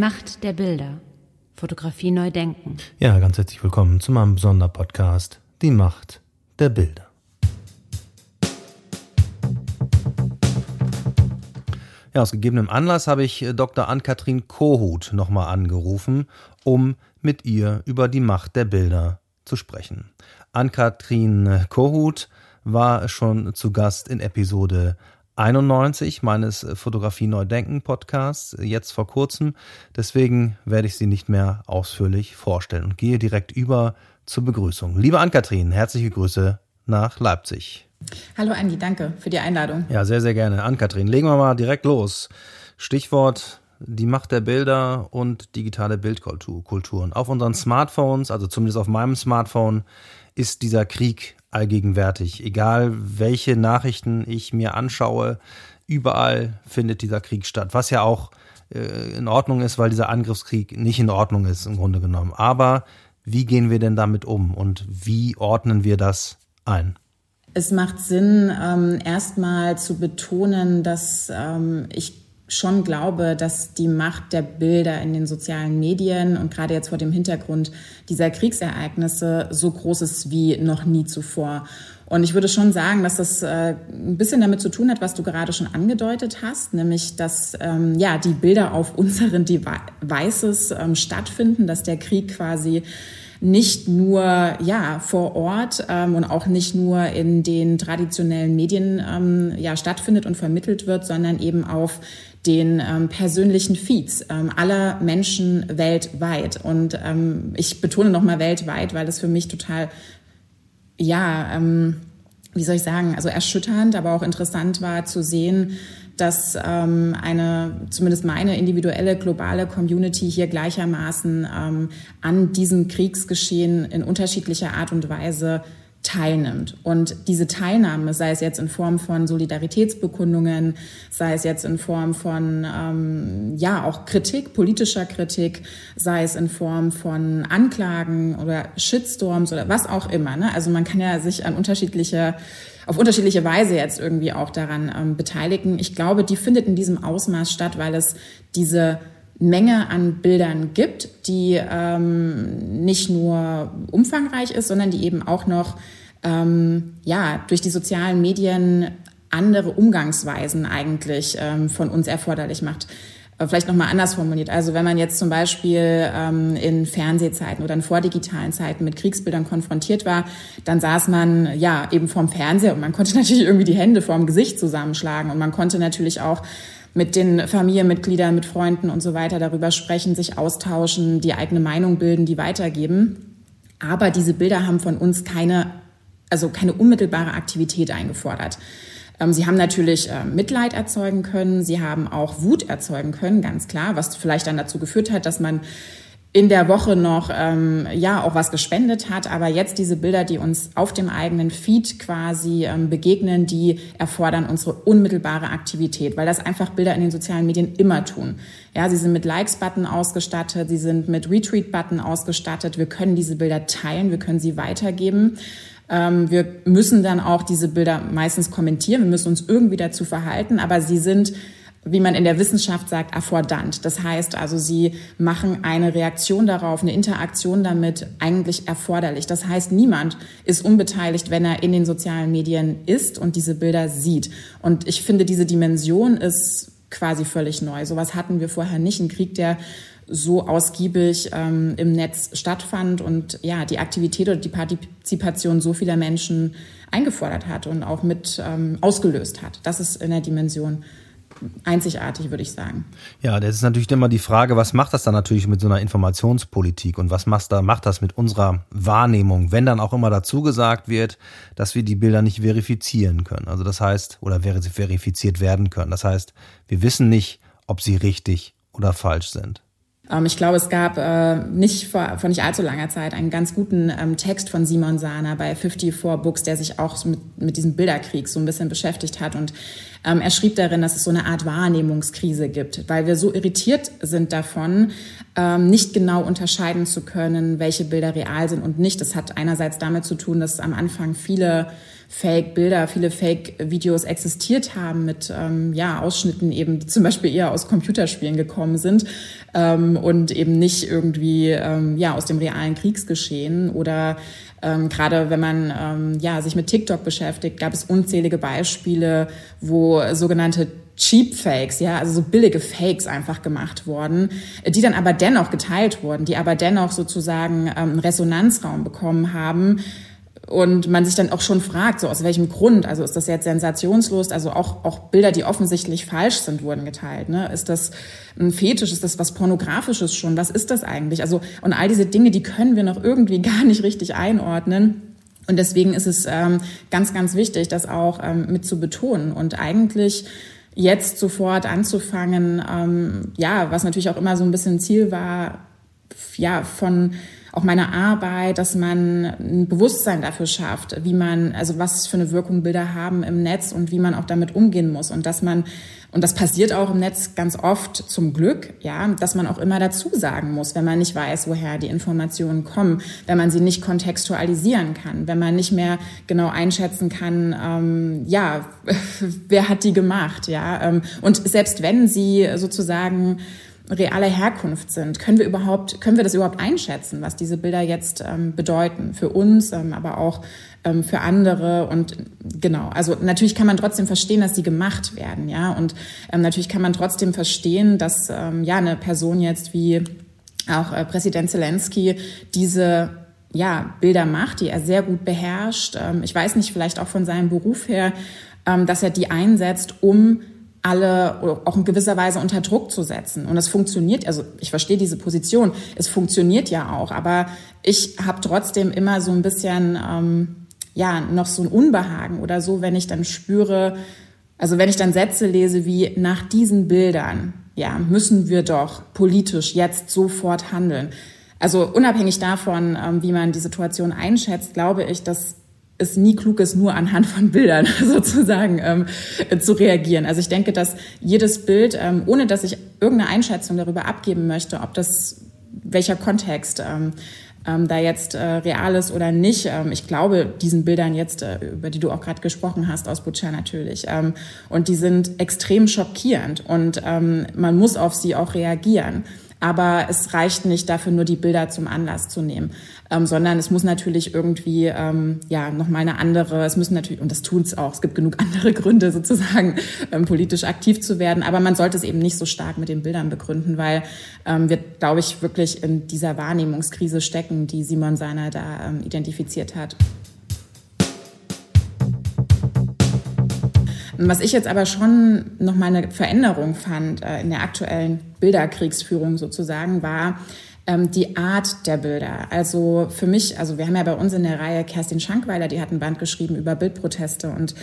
Macht der Bilder. Fotografie neu denken. Ja, ganz herzlich willkommen zu meinem Sonderpodcast Die Macht der Bilder. Ja, aus gegebenem Anlass habe ich äh, Dr. Ann-Kathrin Kohut nochmal angerufen, um mit ihr über die Macht der Bilder zu sprechen. Ann-Kathrin Kohut war schon zu Gast in Episode 91 meines Fotografie Neu Denken Podcasts, jetzt vor kurzem. Deswegen werde ich sie nicht mehr ausführlich vorstellen und gehe direkt über zur Begrüßung. Liebe Ann-Kathrin, herzliche Grüße nach Leipzig. Hallo Andi, danke für die Einladung. Ja, sehr, sehr gerne. Ann-Kathrin, legen wir mal direkt los. Stichwort die Macht der Bilder und digitale Bildkulturen. Auf unseren Smartphones, also zumindest auf meinem Smartphone, ist dieser Krieg allgegenwärtig. Egal welche Nachrichten ich mir anschaue, überall findet dieser Krieg statt. Was ja auch äh, in Ordnung ist, weil dieser Angriffskrieg nicht in Ordnung ist im Grunde genommen. Aber wie gehen wir denn damit um und wie ordnen wir das ein? Es macht Sinn, ähm, erstmal zu betonen, dass ähm, ich schon glaube, dass die Macht der Bilder in den sozialen Medien und gerade jetzt vor dem Hintergrund dieser Kriegsereignisse so groß ist wie noch nie zuvor. Und ich würde schon sagen, dass das äh, ein bisschen damit zu tun hat, was du gerade schon angedeutet hast, nämlich dass ähm, ja die Bilder auf unseren Devices ähm, stattfinden, dass der Krieg quasi nicht nur ja vor Ort ähm, und auch nicht nur in den traditionellen Medien ähm, ja stattfindet und vermittelt wird, sondern eben auf den ähm, persönlichen Feeds ähm, aller Menschen weltweit. Und ähm, ich betone nochmal weltweit, weil das für mich total, ja, ähm, wie soll ich sagen, also erschütternd, aber auch interessant war zu sehen, dass ähm, eine, zumindest meine individuelle globale Community hier gleichermaßen ähm, an diesem Kriegsgeschehen in unterschiedlicher Art und Weise teilnimmt. Und diese Teilnahme, sei es jetzt in Form von Solidaritätsbekundungen, sei es jetzt in Form von, ähm, ja, auch Kritik, politischer Kritik, sei es in Form von Anklagen oder Shitstorms oder was auch immer. Ne? Also man kann ja sich an unterschiedliche, auf unterschiedliche Weise jetzt irgendwie auch daran ähm, beteiligen. Ich glaube, die findet in diesem Ausmaß statt, weil es diese Menge an Bildern gibt, die ähm, nicht nur umfangreich ist, sondern die eben auch noch ähm, ja durch die sozialen Medien andere Umgangsweisen eigentlich ähm, von uns erforderlich macht. Äh, vielleicht nochmal anders formuliert. Also wenn man jetzt zum Beispiel ähm, in Fernsehzeiten oder in vordigitalen Zeiten mit Kriegsbildern konfrontiert war, dann saß man ja eben vorm Fernseher und man konnte natürlich irgendwie die Hände vorm Gesicht zusammenschlagen und man konnte natürlich auch mit den Familienmitgliedern, mit Freunden und so weiter darüber sprechen, sich austauschen, die eigene Meinung bilden, die weitergeben. Aber diese Bilder haben von uns keine, also keine unmittelbare Aktivität eingefordert. Ähm, sie haben natürlich äh, Mitleid erzeugen können, sie haben auch Wut erzeugen können, ganz klar, was vielleicht dann dazu geführt hat, dass man in der Woche noch ähm, ja auch was gespendet hat, aber jetzt diese Bilder, die uns auf dem eigenen Feed quasi ähm, begegnen, die erfordern unsere unmittelbare Aktivität, weil das einfach Bilder in den sozialen Medien immer tun. Ja, sie sind mit Likes-Button ausgestattet, sie sind mit Retweet-Button ausgestattet. Wir können diese Bilder teilen, wir können sie weitergeben. Ähm, wir müssen dann auch diese Bilder meistens kommentieren, wir müssen uns irgendwie dazu verhalten, aber sie sind wie man in der Wissenschaft sagt, affordant. Das heißt also, sie machen eine Reaktion darauf, eine Interaktion damit eigentlich erforderlich. Das heißt, niemand ist unbeteiligt, wenn er in den sozialen Medien ist und diese Bilder sieht. Und ich finde, diese Dimension ist quasi völlig neu. Sowas hatten wir vorher nicht. Ein Krieg, der so ausgiebig ähm, im Netz stattfand und ja, die Aktivität oder die Partizipation so vieler Menschen eingefordert hat und auch mit ähm, ausgelöst hat. Das ist in der Dimension einzigartig, würde ich sagen. Ja, das ist natürlich immer die Frage, was macht das dann natürlich mit so einer Informationspolitik und was macht, da, macht das mit unserer Wahrnehmung, wenn dann auch immer dazu gesagt wird, dass wir die Bilder nicht verifizieren können. Also das heißt, oder verifiziert werden können. Das heißt, wir wissen nicht, ob sie richtig oder falsch sind. Ähm, ich glaube, es gab äh, nicht vor, vor nicht allzu langer Zeit einen ganz guten ähm, Text von Simon Sahner bei 54 Books, der sich auch mit, mit diesem Bilderkrieg so ein bisschen beschäftigt hat. Und Ähm, er schrieb darin, dass es so eine Art Wahrnehmungskrise gibt, weil wir so irritiert sind davon, ähm, nicht genau unterscheiden zu können, welche Bilder real sind und nicht. Das hat einerseits damit zu tun, dass am Anfang viele Fake-Bilder, viele Fake-Videos existiert haben mit ähm, ja, Ausschnitten eben, die zum Beispiel eher aus Computerspielen gekommen sind ähm, und eben nicht irgendwie ähm, ja, aus dem realen Kriegsgeschehen oder ähm, gerade wenn man ähm, ja, sich mit TikTok beschäftigt, gab es unzählige Beispiele, wo sogenannte Cheap Fakes, ja, also so billige Fakes einfach gemacht worden, die dann aber dennoch geteilt wurden, die aber dennoch sozusagen ähm, einen Resonanzraum bekommen haben, und man sich dann auch schon fragt, so aus welchem Grund, also ist das jetzt sensationslos, also auch, auch Bilder, die offensichtlich falsch sind, wurden geteilt. Ne? Ist das ein Fetisch, ist das was Pornografisches schon, was ist das eigentlich? Also, und all diese Dinge, die können wir noch irgendwie gar nicht richtig einordnen. Und deswegen ist es ähm, ganz, ganz wichtig, das auch ähm, mit zu betonen und eigentlich jetzt sofort anzufangen, ähm, ja, was natürlich auch immer so ein bisschen Ziel war, ja, von auch meine Arbeit, dass man ein Bewusstsein dafür schafft, wie man, also was für eine Wirkung Bilder haben im Netz und wie man auch damit umgehen muss. Und dass man und das passiert auch im Netz ganz oft zum Glück, ja, dass man auch immer dazu sagen muss, wenn man nicht weiß, woher die Informationen kommen, wenn man sie nicht kontextualisieren kann, wenn man nicht mehr genau einschätzen kann, ähm, ja, wer hat die gemacht, ja, ähm, und selbst wenn sie sozusagen reale Herkunft sind. Können wir überhaupt, können wir das überhaupt einschätzen, was diese Bilder jetzt ähm, bedeuten für uns, ähm, aber auch ähm, für andere und genau. Also natürlich kann man trotzdem verstehen, dass sie gemacht werden, ja. Und ähm, natürlich kann man trotzdem verstehen, dass ähm, ja eine Person jetzt wie auch äh, Präsident Zelensky diese ja, Bilder macht, die er sehr gut beherrscht. Ähm, ich weiß nicht, vielleicht auch von seinem Beruf her, ähm, dass er die einsetzt, um alle auch in gewisser Weise unter Druck zu setzen. Und es funktioniert, also ich verstehe diese Position, es funktioniert ja auch, aber ich habe trotzdem immer so ein bisschen, ähm, ja, noch so ein Unbehagen oder so, wenn ich dann spüre, also wenn ich dann Sätze lese wie nach diesen Bildern, ja, müssen wir doch politisch jetzt sofort handeln. Also unabhängig davon, ähm, wie man die Situation einschätzt, glaube ich, dass es nie klug ist, nur anhand von Bildern sozusagen ähm, zu reagieren. Also ich denke, dass jedes Bild, ähm, ohne dass ich irgendeine Einschätzung darüber abgeben möchte, ob das welcher Kontext ähm, ähm, da jetzt äh, real ist oder nicht. Ähm, ich glaube diesen Bildern jetzt, äh, über die du auch gerade gesprochen hast, aus Butcher natürlich. Ähm, und die sind extrem schockierend und ähm, man muss auf sie auch reagieren. Aber es reicht nicht dafür, nur die Bilder zum Anlass zu nehmen, ähm, sondern es muss natürlich irgendwie ähm, ja nochmal eine andere, es müssen natürlich, und das tun es auch, es gibt genug andere Gründe sozusagen, ähm, politisch aktiv zu werden, aber man sollte es eben nicht so stark mit den Bildern begründen, weil ähm, wir, glaube ich, wirklich in dieser Wahrnehmungskrise stecken, die Simon Seiner da ähm, identifiziert hat. Was ich jetzt aber schon noch mal eine Veränderung fand äh, in der aktuellen Bilderkriegsführung sozusagen, war ähm, die Art der Bilder. Also für mich, also wir haben ja bei uns in der Reihe Kerstin Schankweiler, die hat ein Band geschrieben über Bildproteste und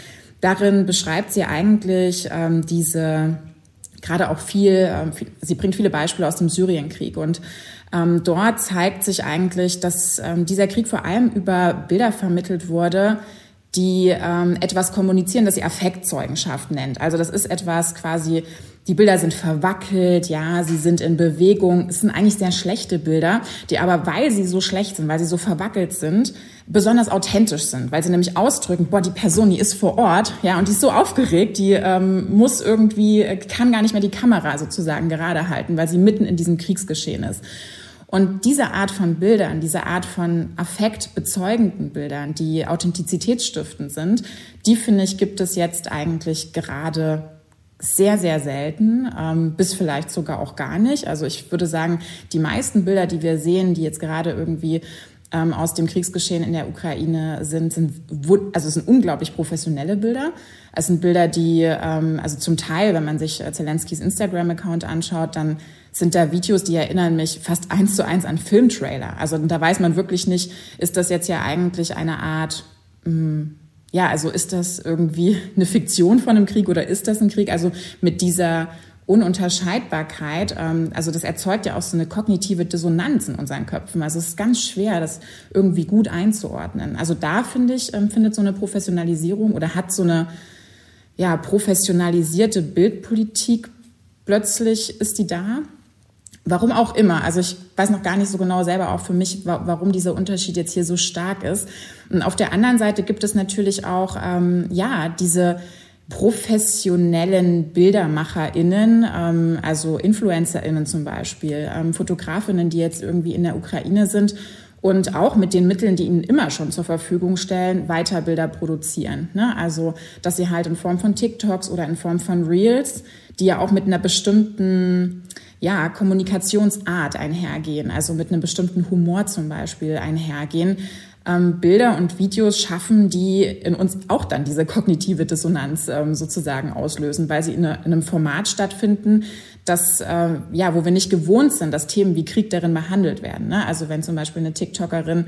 darin beschreibt sie eigentlich ähm, diese gerade auch viel, ähm, viel, sie bringt viele Beispiele aus dem Syrienkrieg und ähm, dort zeigt sich eigentlich, dass ähm, dieser Krieg vor allem über Bilder vermittelt wurde, die ähm, etwas kommunizieren, das sie Affektzeugenschaft nennt. Also das ist etwas quasi, die Bilder sind verwackelt, ja, sie sind in Bewegung. Es sind eigentlich sehr schlechte Bilder, die aber, weil sie so schlecht sind, weil sie so verwackelt sind, besonders authentisch sind, weil sie nämlich ausdrücken, boah, die Person, die ist vor Ort, ja, und die ist so aufgeregt, die ähm, muss irgendwie, kann gar nicht mehr die Kamera sozusagen gerade halten, weil sie mitten in diesem Kriegsgeschehen ist. Und diese Art von Bildern, diese Art von affektbezeugenden Bildern, die authentizitätsstiftend sind, die finde ich, gibt es jetzt eigentlich gerade sehr, sehr selten, ähm, bis vielleicht sogar auch gar nicht. Also ich würde sagen, die meisten Bilder, die wir sehen, die jetzt gerade irgendwie ähm, aus dem Kriegsgeschehen in der Ukraine sind, sind also es sind unglaublich professionelle Bilder. Es sind Bilder, die ähm, also zum Teil, wenn man sich äh, Zelenskys Instagram-Account anschaut, dann sind da Videos, die erinnern mich fast eins zu eins an Filmtrailer. Also da weiß man wirklich nicht, ist das jetzt ja eigentlich eine Art, mh, hm, ja, also ist das irgendwie eine Fiktion von einem Krieg oder ist das ein Krieg? Also mit dieser Ununterscheidbarkeit, ähm, also das erzeugt ja auch so eine kognitive Dissonanz in unseren Köpfen. Also es ist ganz schwer, das irgendwie gut einzuordnen. Also da finde ich, ähm, findet so eine Professionalisierung oder hat so eine ja, professionalisierte Bildpolitik plötzlich ist die da. Warum auch immer. Also ich weiß noch gar nicht so genau selber auch für mich, warum dieser Unterschied jetzt hier so stark ist. Und auf der anderen Seite gibt es natürlich auch, ähm, ja, diese professionellen BildermacherInnen, ähm, also InfluencerInnen zum Beispiel, ähm, Fotografinnen, die jetzt irgendwie in der Ukraine sind und auch mit den Mitteln, die ihnen immer schon zur Verfügung stellen, weiter Bilder produzieren. Ne? Also, dass sie halt in Form von TikToks oder in Form von Reels, die ja auch mit einer bestimmten ja, Kommunikationsart einhergehen, also mit einem bestimmten Humor zum Beispiel einhergehen, ähm, Bilder und Videos schaffen, die in uns auch dann diese kognitive Dissonanz ähm, sozusagen auslösen, weil sie in, eine, in, einem Format stattfinden, das, äh, ja, wo wir nicht gewohnt sind, dass Themen wie Krieg darin behandelt werden. Ne? Also wenn zum Beispiel eine TikTokerin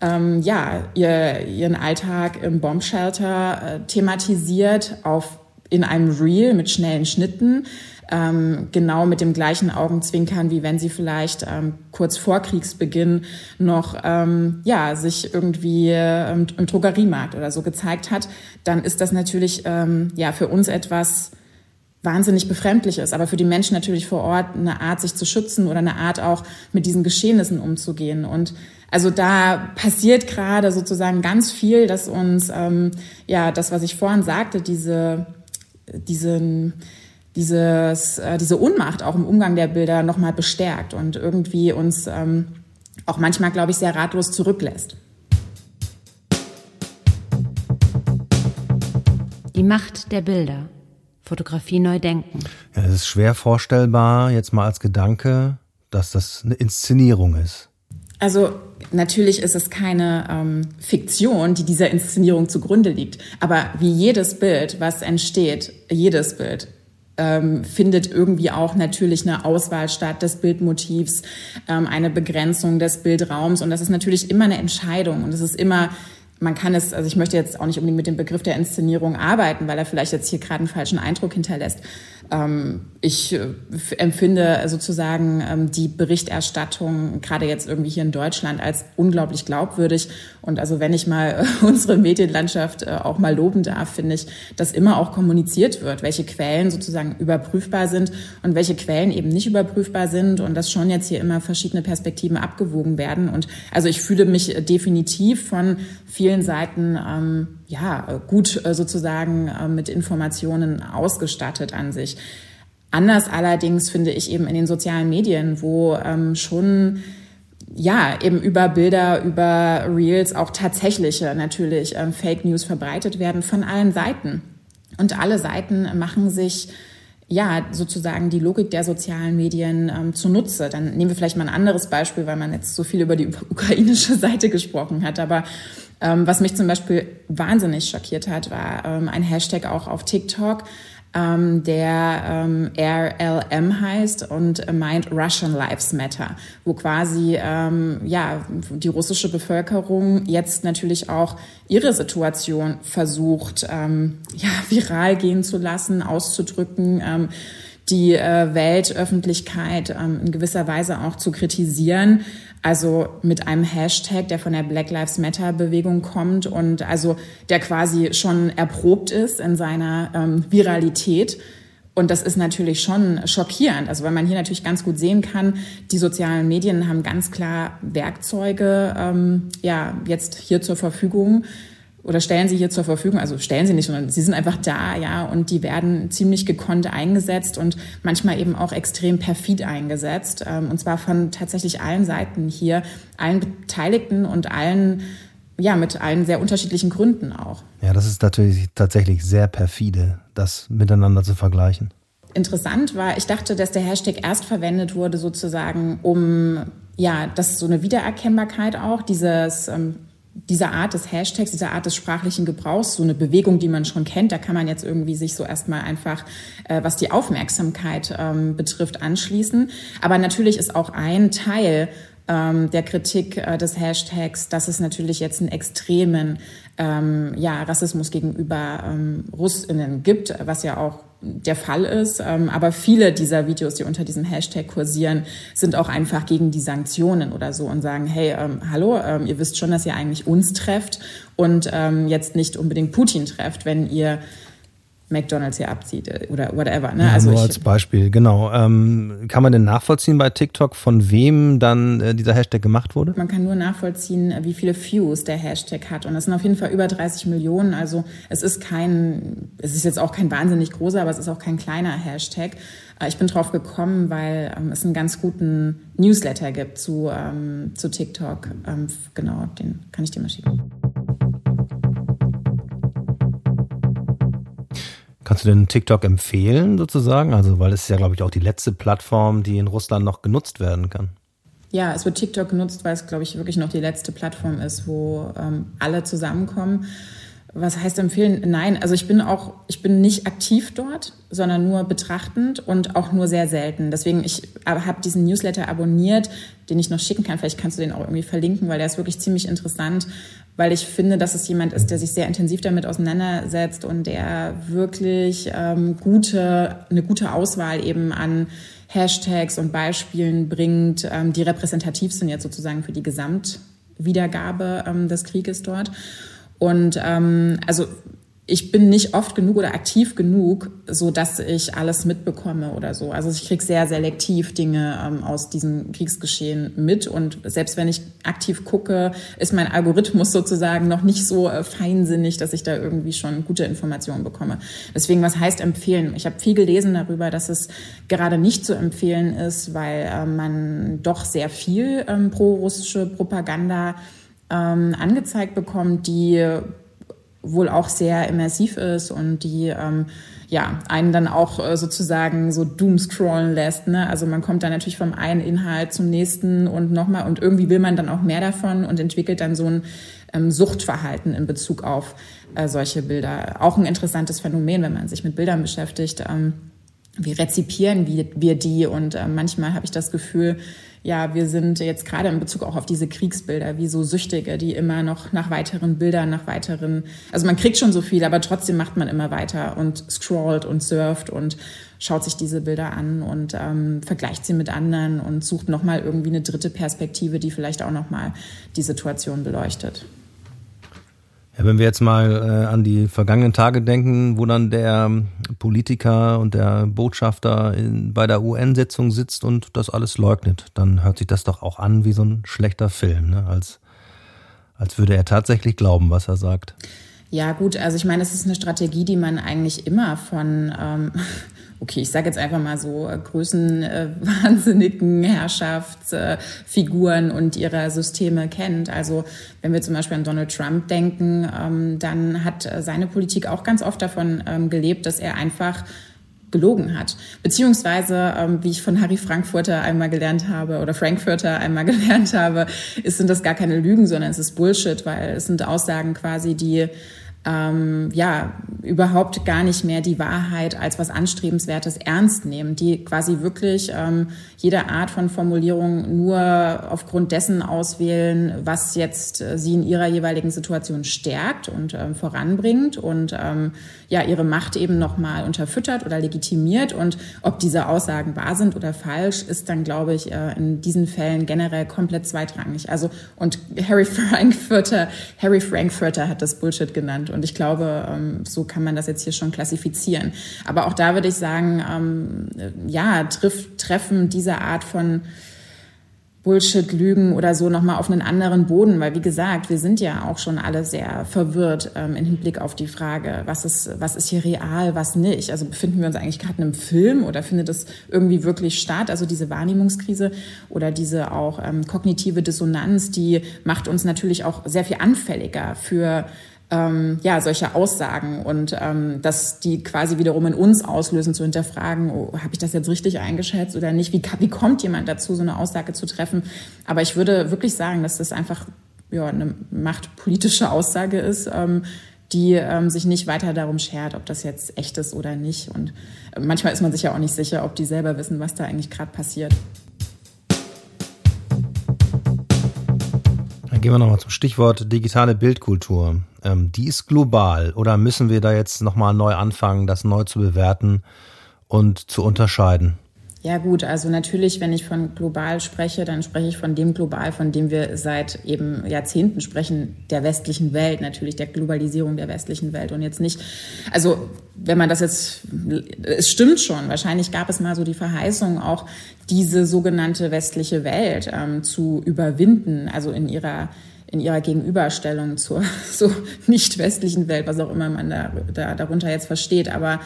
ähm, ja, ihr, ihren Alltag im Bombshelter äh, thematisiert auf in einem Reel mit schnellen Schnitten, ähm, genau mit dem gleichen Augenzwinkern, wie wenn sie vielleicht ähm, kurz vor Kriegsbeginn noch ähm, ja sich irgendwie ähm, im Drogeriemarkt oder so gezeigt hat, dann ist das natürlich ähm, ja für uns etwas wahnsinnig befremdlich ist, aber für die Menschen natürlich vor Ort eine Art, sich zu schützen oder eine Art auch mit diesen Geschehnissen umzugehen. Und also da passiert gerade sozusagen ganz viel, dass uns ähm, ja das, was ich vorhin sagte, diese diesen dieses, äh, diese Ohnmacht auch im Umgang der Bilder nochmal bestärkt und irgendwie uns ähm, auch manchmal, glaube ich, sehr ratlos zurücklässt. Die Macht der Bilder. Fotografie neu denken. Ja, es ist schwer vorstellbar, jetzt mal als Gedanke, dass das eine Inszenierung ist. Also natürlich ist es keine ähm, Fiktion, die dieser Inszenierung zugrunde liegt. Aber wie jedes Bild, was entsteht, jedes Bild ähm, findet irgendwie auch natürlich eine Auswahl statt des Bildmotivs, ähm, eine Begrenzung des Bildraums. Und das ist natürlich immer eine Entscheidung. Und es ist immer man kann es, also ich möchte jetzt auch nicht unbedingt mit dem Begriff der Inszenierung arbeiten, weil er vielleicht jetzt hier gerade einen falschen Eindruck hinterlässt. Ähm, ich äh, empfinde sozusagen ähm, die Berichterstattung gerade jetzt irgendwie hier in Deutschland als unglaublich glaubwürdig. Und also wenn ich mal unsere Medienlandschaft äh, auch mal loben darf, finde ich, dass immer auch kommuniziert wird, welche Quellen sozusagen überprüfbar sind und welche Quellen eben nicht überprüfbar sind und dass schon jetzt hier immer verschiedene Perspektiven abgewogen werden. Und also ich fühle mich definitiv von vielen Seiten ähm, ja gut äh, sozusagen äh, mit Informationen ausgestattet an sich. Anders allerdings finde ich eben in den sozialen Medien, wo ähm, schon ja, eben über Bilder, über Reels auch tatsächliche natürlich ähm, Fake News verbreitet werden von allen Seiten. Und alle Seiten machen sich ja, sozusagen die Logik der sozialen Medien ähm, zunutze. Dann nehmen wir vielleicht mal ein anderes Beispiel, weil man jetzt so viel über die ukrainische Seite gesprochen hat. Aber ähm, was mich zum Beispiel wahnsinnig schockiert hat, war ähm, ein Hashtag auch auf TikTok, ähm, der ähm, RLM heißt und meint Russian Lives Matter, wo quasi ähm, ja die russische Bevölkerung jetzt natürlich auch ihre Situation versucht ähm, ja viral gehen zu lassen, auszudrücken. Ähm, die äh, Weltöffentlichkeit ähm, in gewisser Weise auch zu kritisieren. Also mit einem Hashtag, der von der Black Lives Matter Bewegung kommt und also der quasi schon erprobt ist in seiner ähm, Viralität. Und das ist natürlich schon schockierend. Also weil man hier natürlich ganz gut sehen kann, die sozialen Medien haben ganz klar Werkzeuge ähm, ja jetzt hier zur Verfügung, oder stellen sie hier zur Verfügung, also stellen sie nicht, sondern sie sind einfach da, ja, und die werden ziemlich gekonnt eingesetzt und manchmal eben auch extrem perfid eingesetzt, ähm, und zwar von tatsächlich allen Seiten hier, allen Beteiligten und allen, ja, mit allen sehr unterschiedlichen Gründen auch. Ja, das ist natürlich tatsächlich sehr perfide, das miteinander zu vergleichen. Interessant war, ich dachte, dass der Hashtag erst verwendet wurde sozusagen, um ja, das ist so eine Wiedererkennbarkeit auch, dieses ähm, dieser Art des Hashtags, dieser Art des sprachlichen Gebrauchs, so eine Bewegung, die man schon kennt, da kann man jetzt irgendwie sich so erstmal einfach, äh, was die Aufmerksamkeit ähm, betrifft, anschließen. Aber natürlich ist auch ein Teil ähm, der Kritik äh, des Hashtags, dass es natürlich jetzt einen extremen ähm, ja, Rassismus gegenüber ähm, Russinnen gibt, was ja auch der Fall ist. Ähm, aber viele dieser Videos, die unter diesem Hashtag kursieren, sind auch einfach gegen die Sanktionen oder so und sagen, hey, ähm, hallo, ähm, ihr wisst schon, dass ihr eigentlich uns trefft und ähm, jetzt nicht unbedingt Putin trefft, wenn ihr McDonalds hier abzieht äh, oder whatever. Ne? Ja, also nur als Beispiel, genau. Ähm, kann man denn nachvollziehen bei TikTok, von wem dann äh, dieser Hashtag gemacht wurde? Man kann nur nachvollziehen, wie viele Views der Hashtag hat. Und das sind auf jeden Fall über 30 Millionen. Also es ist kein, es ist jetzt auch kein wahnsinnig großer, aber es ist auch kein kleiner Hashtag. Äh, ich bin drauf gekommen, weil ähm, es einen ganz guten Newsletter gibt zu, ähm, zu TikTok. Ähm, genau, den kann ich dir mal schicken. Kannst du denn TikTok empfehlen sozusagen? Also, weil es ist ja, glaube ich, auch die letzte Plattform, die in Russland noch genutzt werden kann. Ja, es wird TikTok genutzt, weil es, glaube ich, wirklich noch die letzte Plattform ist, wo ähm, alle zusammenkommen. Was heißt empfehlen? Nein, also ich bin auch, ich bin nicht aktiv dort, sondern nur betrachtend und auch nur sehr selten. Deswegen, ich habe diesen Newsletter abonniert, den ich noch schicken kann. Vielleicht kannst du den auch irgendwie verlinken, weil der ist wirklich ziemlich interessant, weil ich finde, dass es jemand ist, der sich sehr intensiv damit auseinandersetzt und der wirklich ähm, gute, eine gute Auswahl eben an Hashtags und Beispielen bringt, ähm, die repräsentativ sind jetzt sozusagen für die Gesamtwiedergabe ähm, des Krieges dort. Und ähm, also ich bin nicht oft genug oder aktiv genug, so dass ich alles mitbekomme oder so. Also ich kriege sehr selektiv Dinge ähm, aus diesem Kriegsgeschehen mit und selbst wenn ich aktiv gucke, ist mein Algorithmus sozusagen noch nicht so äh, feinsinnig, dass ich da irgendwie schon gute Informationen bekomme. Deswegen, was heißt empfehlen? Ich habe viel gelesen darüber, dass es gerade nicht zu empfehlen ist, weil äh, man doch sehr viel ähm, pro-russische Propaganda ähm, angezeigt bekommt, die wohl auch sehr immersiv ist und die ähm, ja einen dann auch äh, sozusagen so doomscrollen lässt. Ne? Also man kommt dann natürlich vom einen Inhalt zum nächsten und nochmal und irgendwie will man dann auch mehr davon und entwickelt dann so ein ähm, Suchtverhalten in Bezug auf äh, solche Bilder. Auch ein interessantes Phänomen, wenn man sich mit Bildern beschäftigt. Ähm, wie rezipieren wir die? Und äh, manchmal habe ich das Gefühl, ja, wir sind jetzt gerade in Bezug auch auf diese Kriegsbilder wie so Süchtige, die immer noch nach weiteren Bildern, nach weiteren, also man kriegt schon so viel, aber trotzdem macht man immer weiter und scrollt und surft und schaut sich diese Bilder an und ähm, vergleicht sie mit anderen und sucht nochmal irgendwie eine dritte Perspektive, die vielleicht auch nochmal die Situation beleuchtet. Ja, wenn wir jetzt mal äh, an die vergangenen Tage denken, wo dann der Politiker und der Botschafter in, bei der UN-Sitzung sitzt und das alles leugnet, dann hört sich das doch auch an wie so ein schlechter Film, ne? als, als würde er tatsächlich glauben, was er sagt. Ja, gut, also ich meine, es ist eine Strategie, die man eigentlich immer von ähm, okay, ich sage jetzt einfach mal so, äh, größenwahnsinnigen äh, Herrschaftsfiguren und ihrer Systeme kennt. Also wenn wir zum Beispiel an Donald Trump denken, ähm, dann hat äh, seine Politik auch ganz oft davon ähm, gelebt, dass er einfach gelogen hat. Beziehungsweise, ähm, wie ich von Harry Frankfurter einmal gelernt habe oder Frankfurter einmal gelernt habe, ist, sind das gar keine Lügen, sondern es ist Bullshit, weil es sind Aussagen quasi, die ähm, ja überhaupt gar nicht mehr die Wahrheit als was Anstrebenswertes ernst nehmen, die quasi wirklich ähm, jede Art von Formulierung nur aufgrund dessen auswählen, was jetzt äh, sie in ihrer jeweiligen Situation stärkt und ähm, voranbringt und ähm, ja ihre Macht eben nochmal unterfüttert oder legitimiert. Und ob diese Aussagen wahr sind oder falsch, ist dann, glaube ich, äh, in diesen Fällen generell komplett zweitrangig. Also und Harry Frankfurter, Harry Frankfurter hat das Bullshit genannt. Und ich glaube, ähm, so kann man das jetzt hier schon klassifizieren. Aber auch da würde ich sagen, ähm, ja, triff, treffen diese Art von Bullshit, Lügen oder so nochmal auf einen anderen Boden, weil wie gesagt, wir sind ja auch schon alle sehr verwirrt ähm, im Hinblick auf die Frage, was ist, was ist hier real, was nicht. Also befinden wir uns eigentlich gerade in einem Film oder findet es irgendwie wirklich statt? Also diese Wahrnehmungskrise oder diese auch ähm, kognitive Dissonanz, die macht uns natürlich auch sehr viel anfälliger für ähm, ja, solche Aussagen und ähm, dass die quasi wiederum in uns auslösen, zu hinterfragen, oh, habe ich das jetzt richtig eingeschätzt oder nicht? Wie, wie kommt jemand dazu, so eine Aussage zu treffen? Aber ich würde wirklich sagen, dass das einfach ja, eine machtpolitische Aussage ist, ähm, die ähm, sich nicht weiter darum schert, ob das jetzt echt ist oder nicht. Und äh, manchmal ist man sich ja auch nicht sicher, ob die selber wissen, was da eigentlich gerade passiert. Gehen wir nochmal zum Stichwort digitale Bildkultur ähm, die ist global oder müssen wir da jetzt nochmal neu anfangen, das neu zu bewerten und zu unterscheiden? Ja gut, also natürlich, wenn ich von global spreche, dann spreche ich von dem global, von dem wir seit eben Jahrzehnten sprechen, der westlichen Welt, natürlich der Globalisierung der westlichen Welt und jetzt nicht, also wenn man das jetzt, es stimmt schon, wahrscheinlich gab es mal so die Verheißung, auch diese sogenannte westliche Welt ähm, zu überwinden, also in ihrer in ihrer Gegenüberstellung zur so nicht westlichen Welt, was auch immer man da, da darunter jetzt versteht. Aber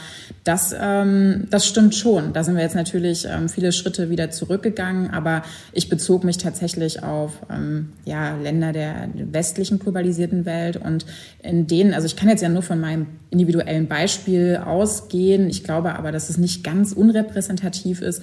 das, ähm, das stimmt schon. Da sind wir jetzt natürlich ähm, viele Schritte wieder zurückgegangen. Aber ich bezog mich tatsächlich auf ähm, ja, Länder der westlichen globalisierten Welt und in denen, also ich kann jetzt ja nur von meinem individuellen Beispiel ausgehen. Ich glaube aber, dass es nicht ganz unrepräsentativ ist.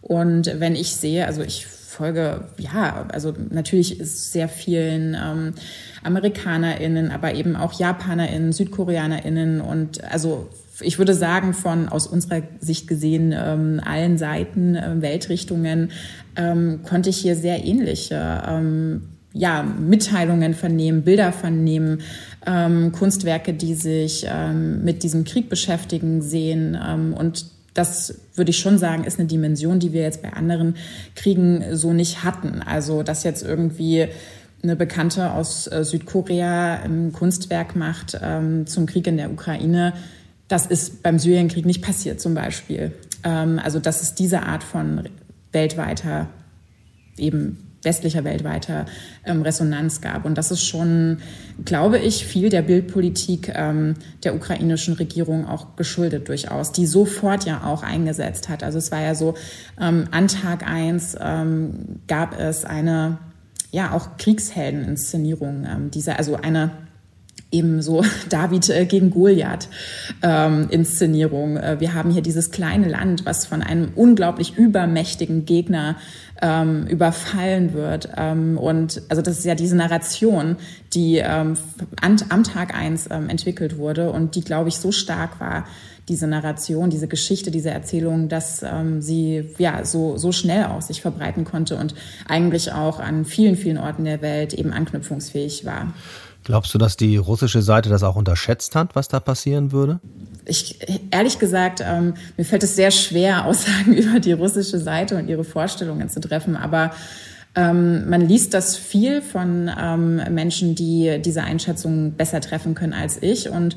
Und wenn ich sehe, also ich folge, ja, also natürlich ist sehr vielen ähm, AmerikanerInnen, aber eben auch JapanerInnen, SüdkoreanerInnen und also ich würde sagen, von aus unserer Sicht gesehen, ähm, allen Seiten, äh, Weltrichtungen, ähm, konnte ich hier sehr ähnliche ähm, ja, Mitteilungen vernehmen, Bilder vernehmen, ähm, Kunstwerke, die sich ähm, mit diesem Krieg beschäftigen, sehen ähm, und das würde ich schon sagen, ist eine Dimension, die wir jetzt bei anderen Kriegen so nicht hatten. Also, dass jetzt irgendwie eine Bekannte aus äh, Südkorea ein Kunstwerk macht ähm, zum Krieg in der Ukraine, das ist beim Syrienkrieg nicht passiert zum Beispiel. Ähm, also, dass es diese Art von weltweiter eben westlicher weltweiter ähm, Resonanz gab. Und das ist schon, glaube ich, viel der Bildpolitik ähm, der ukrainischen Regierung auch geschuldet durchaus, die sofort ja auch eingesetzt hat. Also es war ja so, ähm, an Tag eins ähm, gab es eine, ja, auch Kriegsheldeninszenierung ähm, dieser, also eine eben so David äh, gegen Goliath ähm, Inszenierung. Äh, wir haben hier dieses kleine Land, was von einem unglaublich übermächtigen Gegner ähm, überfallen wird. Ähm, und also das ist ja diese Narration, die ähm, am Tag eins ähm, entwickelt wurde und die, glaube ich, so stark war, diese Narration, diese Geschichte, diese Erzählung, dass ähm, sie ja so, so schnell auch sich verbreiten konnte und eigentlich auch an vielen, vielen Orten der Welt eben anknüpfungsfähig war. Glaubst du, dass die russische Seite das auch unterschätzt hat, was da passieren würde? Ich, ehrlich gesagt, ähm, mir fällt es sehr schwer, Aussagen über die russische Seite und ihre Vorstellungen zu treffen. Aber ähm, man liest das viel von ähm, Menschen, die diese Einschätzung besser treffen können als ich. Und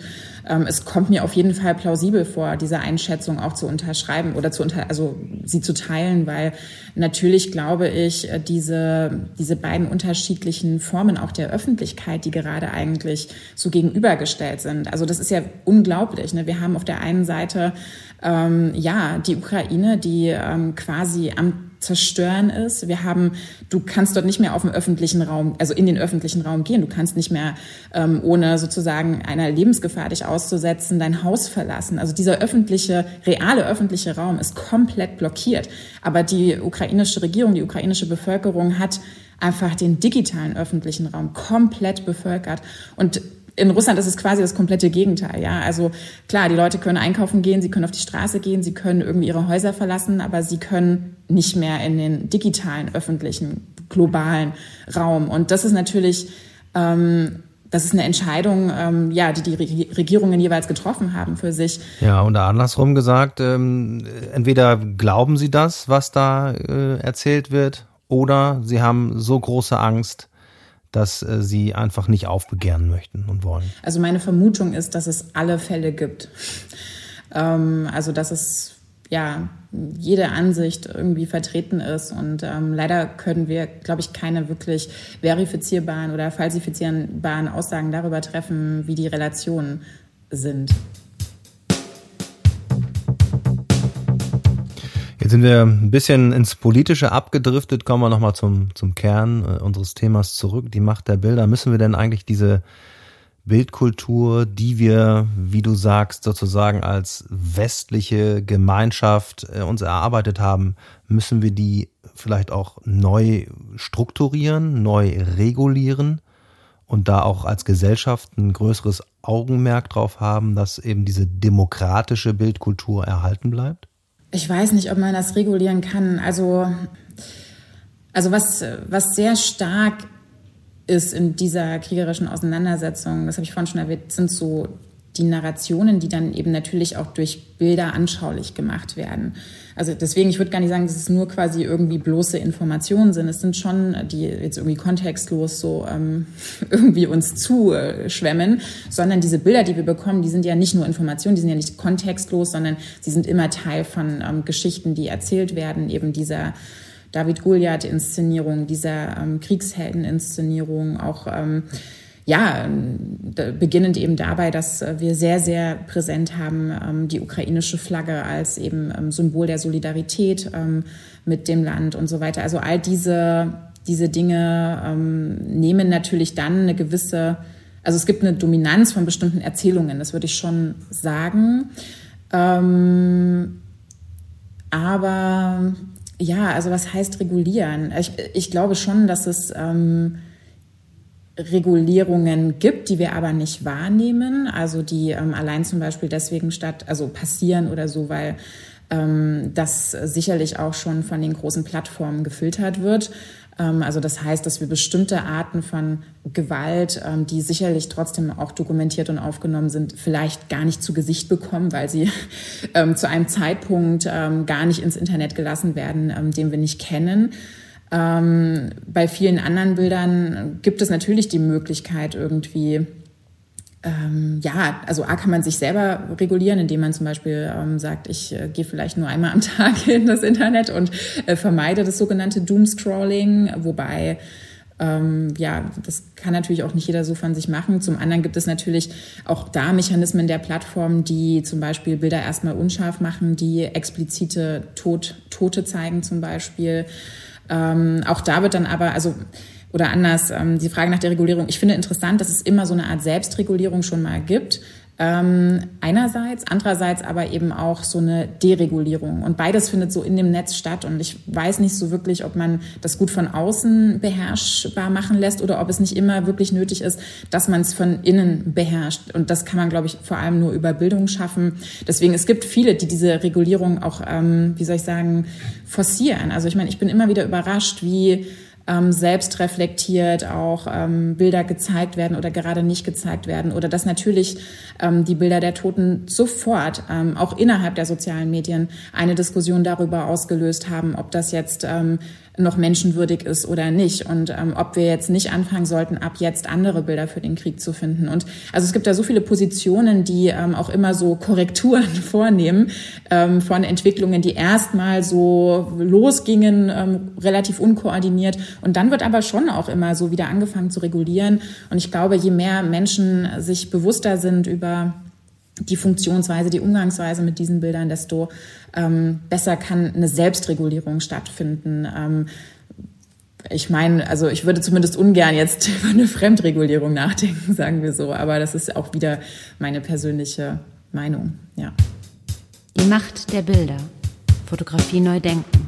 ähm, es kommt mir auf jeden Fall plausibel vor, diese Einschätzung auch zu unterschreiben oder zu unter, also sie zu teilen, weil natürlich glaube ich, äh, diese, diese beiden unterschiedlichen Formen auch der Öffentlichkeit, die gerade eigentlich so gegenübergestellt sind. Also das ist ja unglaublich. Ne? Wir haben auf der einen Seite ähm, ja die Ukraine, die ähm, quasi am zerstören ist. Wir haben, du kannst dort nicht mehr auf dem öffentlichen Raum, also in den öffentlichen Raum gehen. Du kannst nicht mehr ähm, ohne sozusagen einer Lebensgefahr dich auszusetzen dein Haus verlassen. Also dieser öffentliche, reale öffentliche Raum ist komplett blockiert. Aber die ukrainische Regierung, die ukrainische Bevölkerung hat einfach den digitalen öffentlichen Raum komplett bevölkert und in Russland ist es quasi das komplette Gegenteil, ja. Also klar, die Leute können einkaufen gehen, sie können auf die Straße gehen, sie können irgendwie ihre Häuser verlassen, aber sie können nicht mehr in den digitalen, öffentlichen, globalen Raum. Und das ist natürlich, ähm, das ist eine Entscheidung, ähm, ja, die die Regierungen jeweils getroffen haben für sich. Ja, und andersrum gesagt, ähm, entweder glauben sie das, was da äh, erzählt wird, oder sie haben so große Angst, dass äh, sie einfach nicht aufbegehren möchten und wollen. Also meine Vermutung ist, dass es alle Fälle gibt. Ähm, also dass es ja jede Ansicht irgendwie vertreten ist und ähm, leider können wir, glaube ich, keine wirklich verifizierbaren oder falsifizierbaren Aussagen darüber treffen, wie die Relationen sind. Jetzt sind wir ein bisschen ins Politische abgedriftet, kommen wir nochmal zum, zum Kern äh, unseres Themas zurück, die Macht der Bilder. Müssen wir denn eigentlich diese Bildkultur, die wir, wie du sagst, sozusagen als westliche Gemeinschaft äh, uns erarbeitet haben, müssen wir die vielleicht auch neu strukturieren, neu regulieren und da auch als Gesellschaft ein größeres Augenmerk drauf haben, dass eben diese demokratische Bildkultur erhalten bleibt? Ich weiß nicht, ob man das regulieren kann. Also, also was, was sehr stark ist in dieser kriegerischen Auseinandersetzung, das habe ich vorhin schon erwähnt, sind so die Narrationen, die dann eben natürlich auch durch Bilder anschaulich gemacht werden. Also deswegen, ich würde gar nicht sagen, dass es nur quasi irgendwie bloße Informationen sind. Es sind schon, die jetzt irgendwie kontextlos so ähm, irgendwie uns zuschwemmen, sondern diese Bilder, die wir bekommen, die sind ja nicht nur Informationen, die sind ja nicht kontextlos, sondern sie sind immer Teil von ähm, Geschichten, die erzählt werden, eben dieser David Goliath-Inszenierung, dieser ähm, Kriegshelden-Inszenierung, auch ähm, ja, beginnend eben dabei, dass äh, wir sehr, sehr präsent haben, ähm, die ukrainische Flagge als eben ähm, Symbol der Solidarität ähm, mit dem Land und so weiter. Also all diese, diese Dinge nehmen natürlich dann eine gewisse, also es gibt eine Dominanz von bestimmten Erzählungen, das würde ich schon sagen. aber ja, also was heißt regulieren? Ich, ich glaube schon, dass es Regulierungen gibt, die wir aber nicht wahrnehmen, also die ähm, allein zum Beispiel deswegen statt, also passieren oder so, weil ähm, das sicherlich auch schon von den großen Plattformen gefiltert wird. Ähm, also das heißt, dass wir bestimmte Arten von Gewalt, ähm, die sicherlich trotzdem auch dokumentiert und aufgenommen sind, vielleicht gar nicht zu Gesicht bekommen, weil sie ähm, zu einem Zeitpunkt ähm, gar nicht ins Internet gelassen werden, den wir nicht kennen. Ähm, bei vielen anderen Bildern gibt es natürlich die Möglichkeit irgendwie, ähm, ja, also A kann man sich selber regulieren, indem man zum Beispiel ähm, sagt, ich äh, gehe vielleicht nur einmal am Tag in das Internet und äh, vermeide das sogenannte Doomscrolling, wobei ähm, ja, das kann natürlich auch nicht jeder so von sich machen. Zum anderen gibt es natürlich auch da Mechanismen der Plattform, die zum Beispiel Bilder erstmal unscharf machen, die explizite Tod, Tote zeigen zum Beispiel. Ähm, auch da wird dann aber, also oder anders, ähm, die Frage nach der Regulierung. Ich finde interessant, dass es immer so eine Art Selbstregulierung schon mal gibt. Ähm, einerseits, andererseits aber eben auch so eine Deregulierung. Und beides findet so in dem Netz statt. Und ich weiß nicht so wirklich, ob man das gut von außen beherrschbar machen lässt oder ob es nicht immer wirklich nötig ist, dass man es von innen beherrscht. Und das kann man, glaube ich, vor allem nur über Bildung schaffen. Deswegen, es gibt viele, die diese Regulierung auch, ähm, wie soll ich sagen, forcieren. Also ich meine, ich bin immer wieder überrascht, wie ähm, selbst reflektiert auch ähm, Bilder gezeigt werden oder gerade nicht gezeigt werden oder dass natürlich ähm, die Bilder der Toten sofort ähm, auch innerhalb der sozialen Medien eine Diskussion darüber ausgelöst haben, ob das jetzt ähm, noch menschenwürdig ist oder nicht und ähm, ob wir jetzt nicht anfangen sollten, ab jetzt andere Bilder für den Krieg zu finden. Und also es gibt da so viele Positionen, die ähm, auch immer so Korrekturen vornehmen ähm, von Entwicklungen, die erstmal so losgingen, ähm, relativ unkoordiniert. Und dann wird aber schon auch immer so wieder angefangen zu regulieren. Und ich glaube, je mehr Menschen sich bewusster sind über die Funktionsweise, die Umgangsweise mit diesen Bildern, desto ähm, besser kann eine Selbstregulierung stattfinden. Ähm, ich meine, also ich würde zumindest ungern jetzt über eine Fremdregulierung nachdenken, sagen wir so, aber das ist auch wieder meine persönliche Meinung, ja. Die Macht der Bilder. Fotografie neu denken.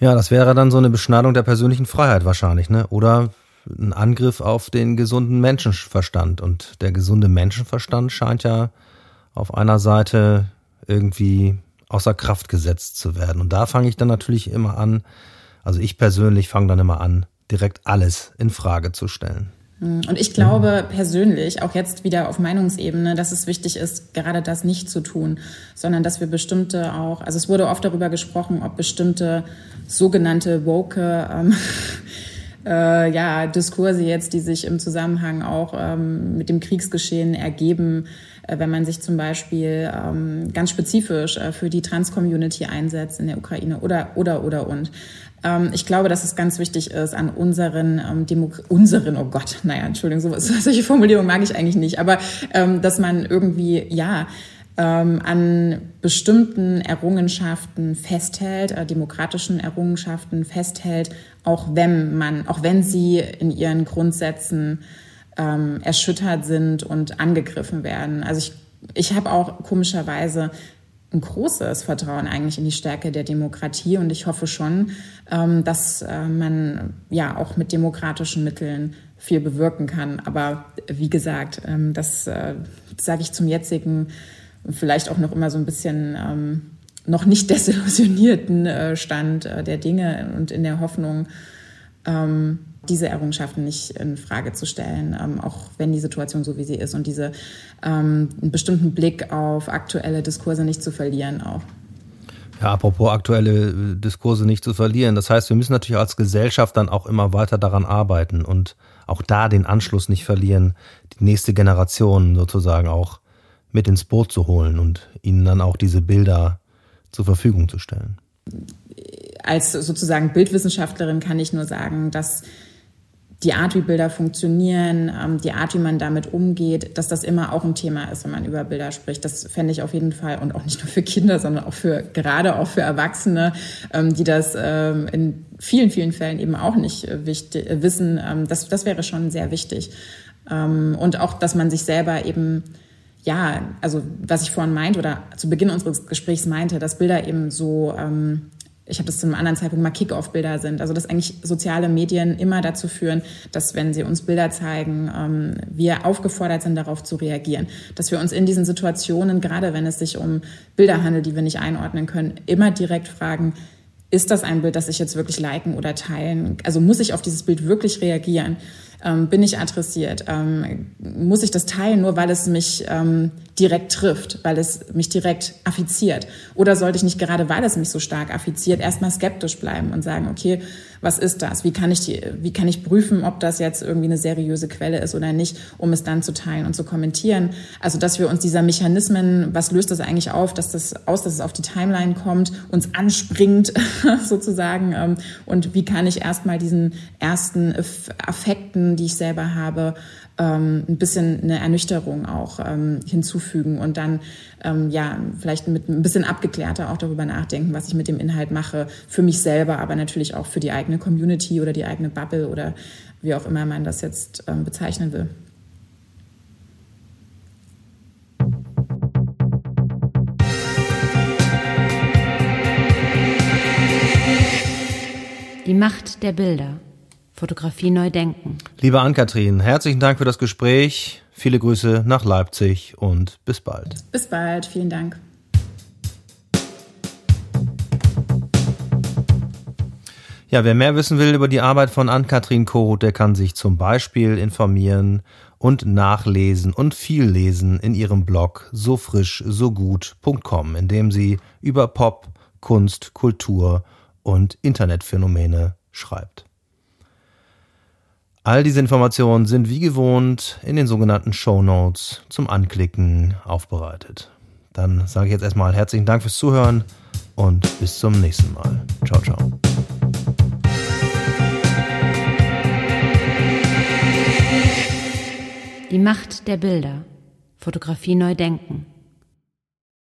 Ja, das wäre dann so eine Beschneidung der persönlichen Freiheit wahrscheinlich, ne? Oder ein Angriff auf den gesunden Menschenverstand. Und der gesunde Menschenverstand scheint ja auf einer Seite irgendwie außer Kraft gesetzt zu werden. Und da fange ich dann natürlich immer an, also ich persönlich fange dann immer an, direkt alles in Frage zu stellen. Hm, und ich glaube persönlich, auch jetzt wieder auf Meinungsebene, dass es wichtig ist, gerade das nicht zu tun, sondern dass wir bestimmte auch, also es wurde oft darüber gesprochen, ob bestimmte sogenannte woke ähm, äh, ja, Diskurse jetzt, die sich im Zusammenhang auch ähm, mit dem Kriegsgeschehen ergeben, äh, wenn man sich zum Beispiel ähm, ganz spezifisch äh, für die Trans-Community einsetzt in der Ukraine oder, oder, oder und. Ähm, ich glaube, dass es ganz wichtig ist, an unseren ähm, Demok unseren, oh Gott, naja, Entschuldigung, so, solche Formulierungen mag ich eigentlich nicht, aber ähm, dass man irgendwie, ja, ähm, an bestimmten Errungenschaften festhält, äh, demokratischen Errungenschaften festhält, auch wenn man, auch wenn sie in ihren Grundsätzen ähm, erschüttert sind und angegriffen werden. Also ich, ich habe auch komischerweise ein großes Vertrauen eigentlich in die Stärke der Demokratie und ich hoffe schon, ähm, dass äh, man ja auch mit demokratischen Mitteln viel bewirken kann. Aber wie gesagt, ähm, das äh, sage ich zum jetzigen vielleicht auch noch immer so ein bisschen ähm, noch nicht desillusionierten äh, Stand äh, der Dinge und in der Hoffnung, ähm, diese Errungenschaften nicht in Frage zu stellen, ähm, auch wenn die Situation so wie sie ist und diese ähm, einen bestimmten Blick auf aktuelle Diskurse nicht zu verlieren auch. Ja, apropos aktuelle äh, Diskurse nicht zu verlieren. Das heißt, wir müssen natürlich als Gesellschaft dann auch immer weiter daran arbeiten und auch da den Anschluss nicht verlieren, die nächste Generation sozusagen auch mit ins Boot zu holen und ihnen dann auch diese Bilder zur Verfügung zu stellen. Als sozusagen Bildwissenschaftlerin kann ich nur sagen, dass die Art, wie Bilder funktionieren, ähm, die Art, wie man damit umgeht, dass das immer auch ein Thema ist, wenn man über Bilder spricht. Das fände ich auf jeden Fall und auch nicht nur für Kinder, sondern auch für gerade auch für Erwachsene, ähm, die das ähm, in vielen, vielen Fällen eben auch nicht äh, wichtig, äh, wissen. Das, das wäre schon sehr wichtig. Und auch, dass man sich selber eben ja, also was ich vorhin meinte oder zu Beginn unseres Gesprächs meinte, dass Bilder eben so ähm, ich habe das zu einem anderen Zeitpunkt mal Kick-Off-Bilder sind. Also dass eigentlich soziale Medien immer dazu führen, dass wenn sie uns Bilder zeigen, ähm, wir aufgefordert sind, darauf zu reagieren. Dass wir uns in diesen Situationen, gerade wenn es sich um Bilder handelt, die wir nicht einordnen können, immer direkt fragen, ist das ein Bild, das ich jetzt wirklich liken oder teilen? Also muss ich auf dieses Bild wirklich reagieren? Ähm, bin ich adressiert? Ähm, muss ich das teilen, nur weil es mich ähm, direkt trifft, weil es mich direkt affiziert? Oder sollte ich nicht gerade, weil es mich so stark affiziert, erstmal skeptisch bleiben und sagen, okay, was ist das? Wie kann ich die, wie kann ich prüfen, ob das jetzt irgendwie eine seriöse Quelle ist oder nicht, um es dann zu teilen und zu kommentieren? Also, dass wir uns dieser Mechanismen, was löst das eigentlich auf, dass das aus, dass es auf die Timeline kommt, uns anspringt sozusagen, ähm, und wie kann ich erstmal diesen ersten Affekten, die ich selber habe, ähm, ein bisschen eine Ernüchterung auch ähm, hinzufügen und dann ähm, ja vielleicht mit ein bisschen abgeklärter auch darüber nachdenken, was ich mit dem Inhalt mache, für mich selber, aber natürlich auch für die eigene Community oder die eigene Bubble oder wie auch immer man das jetzt ähm, bezeichnen will. Die Macht der Bilder. Fotografie neu denken. Liebe Ann-Kathrin, herzlichen Dank für das Gespräch. Viele Grüße nach Leipzig und bis bald. Bis bald, vielen Dank. Ja, wer mehr wissen will über die Arbeit von Ann-Kathrin Korut, der kann sich zum Beispiel informieren und nachlesen und viel lesen in ihrem Blog so frisch so gut.com, in dem sie über Pop, Kunst, Kultur und Internetphänomene schreibt. All diese Informationen sind wie gewohnt in den sogenannten Show Notes zum Anklicken aufbereitet. Dann sage ich jetzt erstmal herzlichen Dank fürs Zuhören und bis zum nächsten Mal. Ciao, ciao. Die Macht der Bilder. Fotografie neu denken.